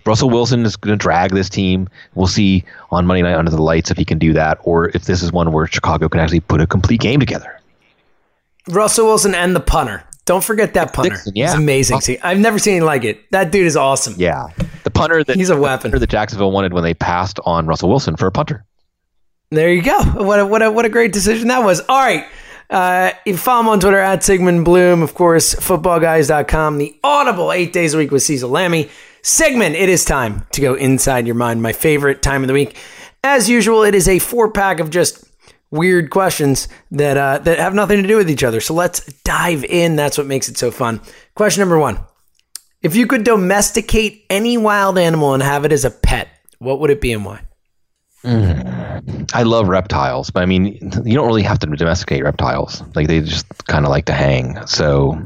Russell Wilson is going to drag this team. We'll see on Monday night under the lights if he can do that, or if this is one where Chicago can actually put a complete game together. Russell Wilson and the punter. Don't forget that punter. Dickson, yeah. He's amazing. See, I've never seen anything like it. That dude is awesome. Yeah. The punter that he's a weapon. that Jacksonville wanted when they passed on Russell Wilson for a punter. There you go. What a, what a, what a great decision that was. All right. Uh, you follow him on Twitter at Sigmund Bloom, of course, footballguys.com, the audible eight days a week with Cecil Lammey. Sigmund, it is time to go inside your mind, my favorite time of the week. As usual, it is a four pack of just weird questions that uh, that have nothing to do with each other. So let's dive in. That's what makes it so fun. Question number one: If you could domesticate any wild animal and have it as a pet, what would it be and why? I love reptiles, but I mean, you don't really have to domesticate reptiles. Like they just kind of like to hang. So,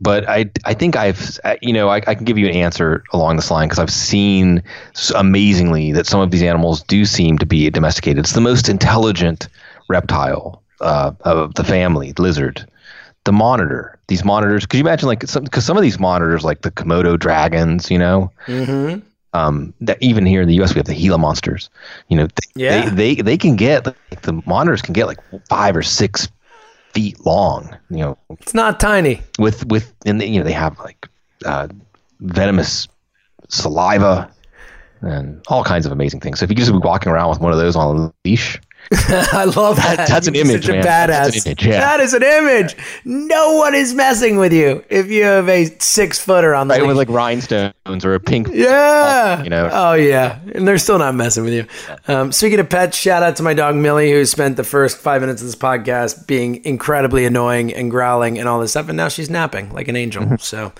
but I, I think I've, you know, I, I can give you an answer along this line because I've seen amazingly that some of these animals do seem to be domesticated. It's the most intelligent reptile uh, of the family, lizard. The monitor, these monitors. Could you imagine, like, because some of these monitors, like the Komodo dragons, you know, Mm-hmm. um, that even here in the U.S. we have the Gila monsters. You know, they, Yeah. they, they they can get like, the monitors can get like five or six feet long. You know, It's not tiny. with with and they, you know they have like uh, venomous saliva and all kinds of amazing things. So if you could just be walking around with one of those on a leash, I love that. That- that's an image, man. badass. That's an image, yeah. That is an image. No one is messing with you if you have a six footer on the right, with like rhinestones or a pink. Yeah. you know. Oh yeah, and they're still not messing with you. Um, speaking of pets, shout out to my dog Millie, who spent the first five minutes of this podcast being incredibly annoying and growling and all this stuff, and now she's napping like an angel. Mm-hmm. so.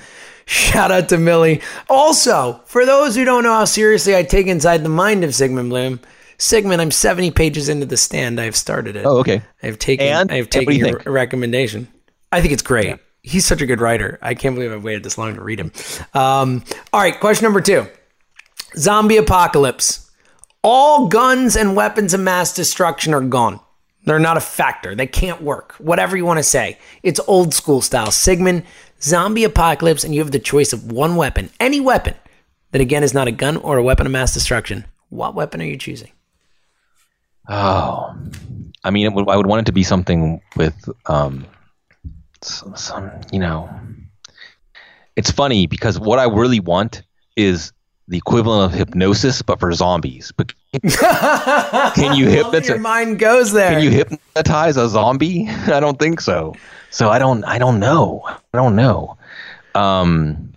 Shout out to Millie. Also, for those who don't know how seriously I take inside the mind of Sigmund Bloom, Sigmund, I'm 70 pages into the stand. I've started it. Oh, okay. I've taken. And? I've And what do taken you your think? recommendation. I think it's great. He's such a good writer. I can't believe I've waited this long to read him. Um, all right, question number two: Zombie apocalypse. All guns and weapons of mass destruction are gone. They're not a factor. They can't work. Whatever you want to say. It's old school style. Sigmund, zombie apocalypse, and you have the choice of one weapon, any weapon, that again is not a gun or a weapon of mass destruction. What weapon are you choosing? Oh, I mean, it would, I would want it to be something with um, some, some, you know. It's funny because what I really want is the equivalent of hypnosis, but for zombies. But can you hypnotize? Your mind goes there. Can you hypnotize a zombie? I don't think so. So I don't. I don't know. I don't know. Um,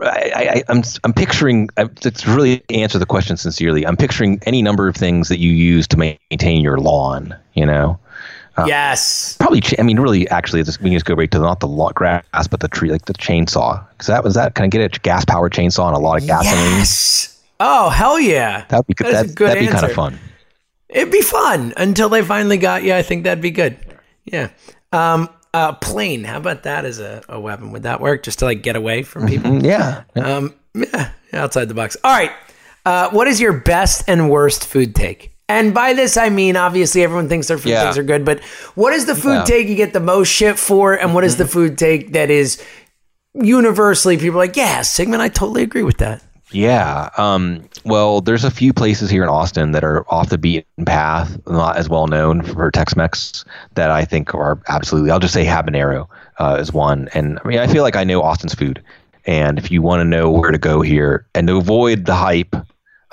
I, I, I'm I'm picturing I- to really answer the question sincerely. I'm picturing any number of things that you use to maintain your lawn. You know, yes. probably. Ch- I mean, really, actually, it's just, we can just go right to not the law, grass, but the tree, like the chainsaw. Because that was that. Can I get a gas powered chainsaw and a lot of gasoline? Yes. Oh hell yeah. That'd be good. That That'd, good that'd be kind of fun. It'd be fun until they finally got you. I think that'd be good. Yeah. Um, uh, plane. How about that as a, a weapon? Would that work just to like get away from people? Mm, Yeah. Um, yeah, outside the box. All right. Uh, what is your best and worst food take? And by this, I mean obviously everyone thinks their food Yeah. takes are good, but what is the food Yeah. Mm-hmm. take you get the most shit for, and what is the food take that is universally people are like, yeah, Sigmund, I totally agree with that. Yeah. Um, well, there's a few places here in Austin that are off the beaten path, not as well known for Tex-Mex, that I think are absolutely. I'll just say habanero uh, is one, and I mean I feel like I know Austin's food, and if you want to know where to go here and to avoid the hype.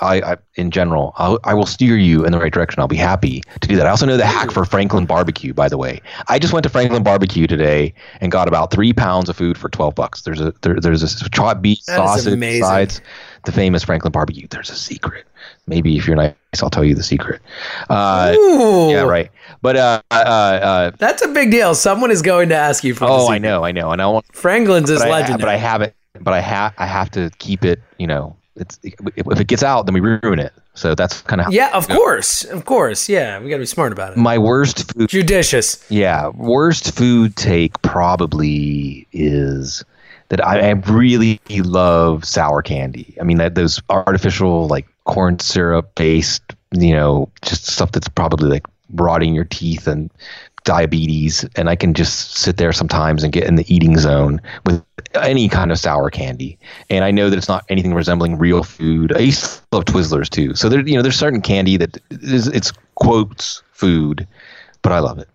I, I in general, I'll, I will steer you in the right direction. I'll be happy to do that. I also know the hack for Franklin Barbecue. By the way, I just went to Franklin Barbecue today and got about three pounds of food for twelve bucks. There's a there, there's a chopped beef, That sausage, sides, the famous Franklin barbecue. There's a secret. Maybe if you're nice, I'll tell you the secret. Uh, Ooh, yeah, right. But uh, uh, uh, That's a big deal. Someone is going to ask you for. oh, I know, I know, and I want, Franklin's is I, legendary. but I have it, but I have, I have to keep it. You know, it's if it gets out, then we ruin it. So that's kind of yeah, of course, of course. Yeah, we got to be smart about it. my worst food. Judicious. Yeah, worst food take probably is that I, I really love sour candy. I mean that those artificial like corn syrup based, you know, just stuff that's probably like rotting your teeth and diabetes. And I can just sit there sometimes and get in the eating zone with any kind of sour candy. And I know that it's not anything resembling real food. I used to love Twizzlers too. So there, you know, there's certain candy that is it's quotes food, but I love it.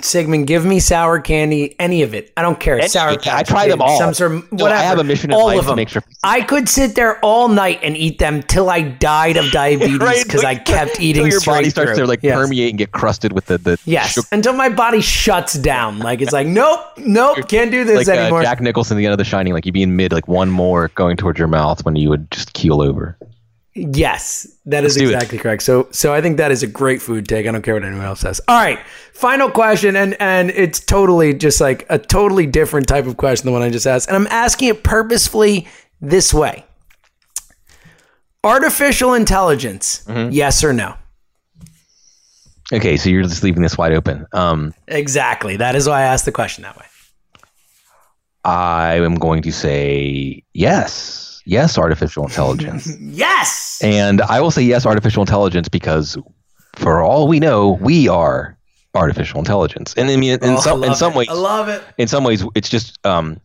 Sigmund, give me sour candy, any of it. I don't care. Any- sour candy. I try them all. Some sort of No, whatever. I have a mission in all life of to make sure- I could sit there all night and eat them till I died of diabetes Right, because I kept eating your body starts through. to like Yes. permeate and get crusted with the the Yes, sugar- until my body shuts down. Like it's like, nope, nope, can't do this like uh, anymore. Jack Nicholson, the end of The Shining, like you'd be in mid, like one more going towards your mouth when you would just keel over. Yes, that is do it. exactly correct. So, so I think that is a great food take. I don't care what anyone else says. All right, final question, and and it's totally just like a totally different type of question than what I just asked, and I'm asking it purposefully this way: Artificial intelligence, Mm-hmm. yes or no? Okay, so you're just leaving this wide open. Um, Exactly. That is why I asked the question that way. I am going to say yes, yes, artificial intelligence, Yes. and I will say yes, artificial intelligence because, for all we know, we are artificial intelligence, and I mean, in Oh, some in some it. ways, I love it. in some ways, it's just. Um,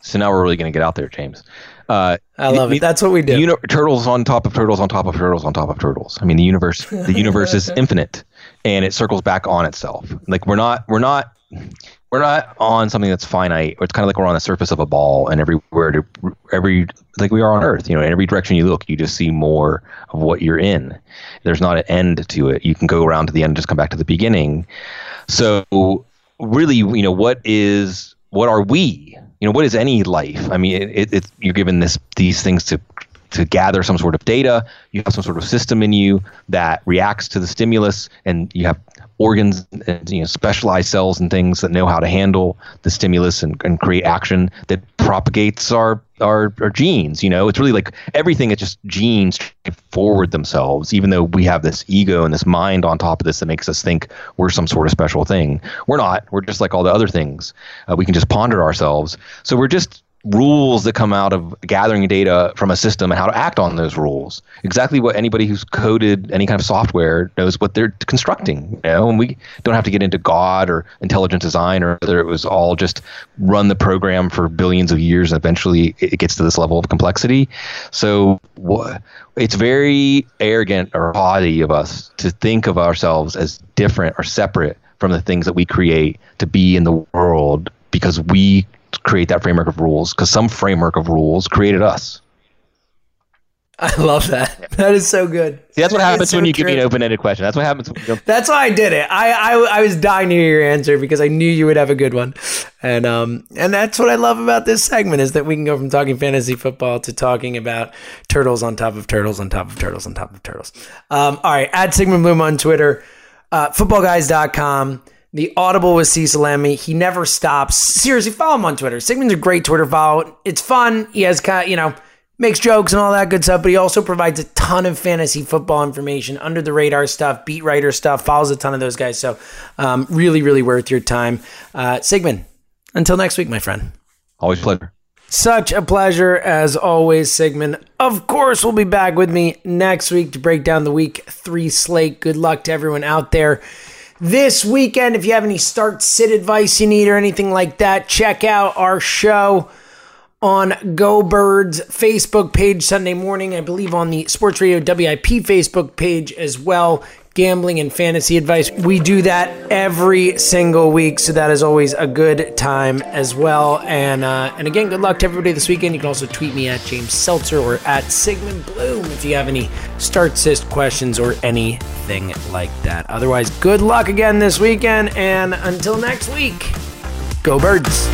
so now we're really going to get out there, James. Uh, I love the- it. That's what we do. uni- turtles on top of turtles on top of turtles on top of turtles. I mean, the universe, the universe is infinite, and it circles back on itself. Like we're not, we're not, we're not on something that's finite. It's kind of like we're on the surface of a ball, and everywhere, to, every like we are on Earth. You know, in every direction you look, you just see more of what you're in. There's not an end to it. You can go around to the end and just come back to the beginning. So, really, you know, what is, what are we? You know, what is any life? I mean, it, it, you're given this these things to to gather some sort of data. You have some sort of system in you that reacts to the stimulus, and you have organs and you know specialized cells and things that know how to handle the stimulus and, and create action that propagates our, our our genes. You know, it's really like everything is just genes forward themselves. Even though we have this ego and this mind on top of this that makes us think we're some sort of special thing, we're not. We're just like all the other things. Uh, we can just ponder ourselves. So we're just rules that come out of gathering data from a system and how to act on those rules. Exactly what anybody who's coded any kind of software knows what they're constructing. You know, and we don't have to get into God or intelligent design or whether it was all just run the program for billions of years and eventually it gets to this level of complexity. So it's very arrogant or haughty of us to think of ourselves as different or separate from the things that we create to be in the world because we create that framework of rules because some framework of rules created us. I love that. That is so good. See, that's what happens so when you give me an open-ended question. That's what happens when you That's why I did it. I, I I was dying to hear your answer because I knew you would have a good one, and um and that's what I love about this segment is that we can go from talking fantasy football to talking about turtles on top of turtles on top of turtles on top of turtles. Um, all right, add Sigmund Bloom on Twitter, uh, footballguys.com. The Audible with Cecil Lammey. He never stops. Seriously, follow him on Twitter. Sigmund's a great Twitter follow. It's fun. He has kind of, you know, makes jokes and all that good stuff, but he also provides a ton of fantasy football information, under the radar stuff, beat writer stuff, follows a ton of those guys. So, um, really, really worth your time. Uh, Sigmund, until next week, my friend. always a pleasure. Such a pleasure as always, Sigmund. Of course, will be back with me next week to break down the week three slate. Good luck to everyone out there. This weekend, if you have any start sit advice you need or anything like that, check out our show on Go Birds Facebook page Sunday morning. I believe on the Sports Radio WIP Facebook page as well. Gambling and fantasy advice. We do that every single week, so that is always a good time as well. And uh, and again, good luck to everybody this weekend. You can also tweet me at James Seltzer or at Sigmund Bloom if you have any start assist questions or anything like that. Otherwise, good luck again this weekend, and until next week, go Birds.